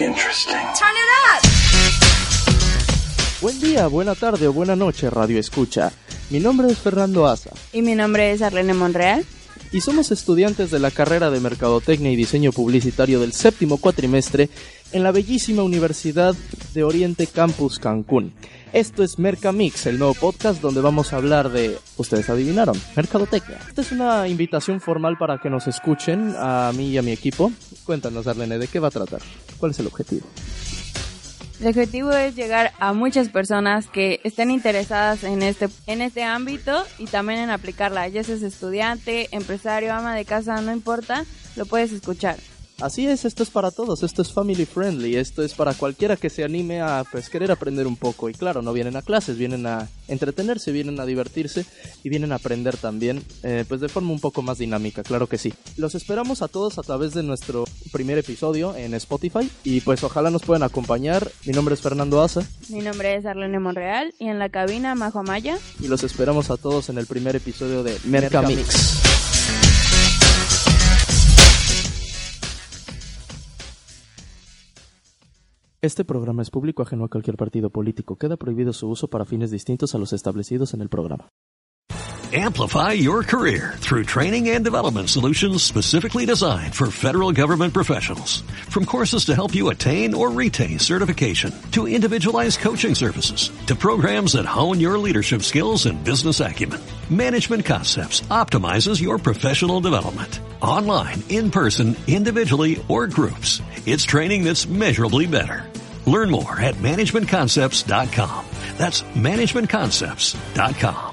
interesting. Turn it up. Buen día, buena tarde o buena noche, Radio Escucha. Mi nombre es Fernando Asa Y mi nombre es Arlene Monreal. y somos estudiantes de la carrera de Mercadotecnia y Diseño Publicitario del séptimo cuatrimestre en la bellísima Universidad de Oriente Campus Cancún. Esto es Mercamix, el nuevo podcast donde vamos a hablar de, ustedes adivinaron, Mercadotecnia. Esta es una invitación formal para que nos escuchen a mí y a mi equipo. Cuéntanos, Arlene, ¿de qué va a tratar? ¿Cuál es el objetivo? El objetivo es llegar a muchas personas que estén interesadas en este, en este ámbito y también en aplicarla. Ya seas estudiante, empresario, ama de casa, no importa, lo puedes escuchar. Así es, esto es para todos, esto es family friendly, esto es para cualquiera que se anime a pues querer aprender un poco y claro, no vienen a clases, vienen a entretenerse, vienen a divertirse y vienen a aprender también eh, pues de forma un poco más dinámica, claro que sí. Los esperamos a todos a través de nuestro primer episodio en Spotify y pues ojalá nos puedan acompañar. Mi nombre es Fernando Asa Mi nombre es Arlene Monreal y en la cabina Majo Amaya. y los esperamos a todos en el primer episodio de Mercamix. Este programa es público ajeno a cualquier partido político. Queda prohibido su uso para fines distintos a los establecidos en el programa. Amplify your career through training and development solutions specifically designed for federal government professionals. From courses to help you attain or retain certification, to individualized coaching services, to programs that hone your leadership skills and business acumen, Management Concepts optimizes your professional development. Online, in person, individually, or groups. It's training that's measurably better. Learn more at managementconcepts.com. That's managementconcepts.com.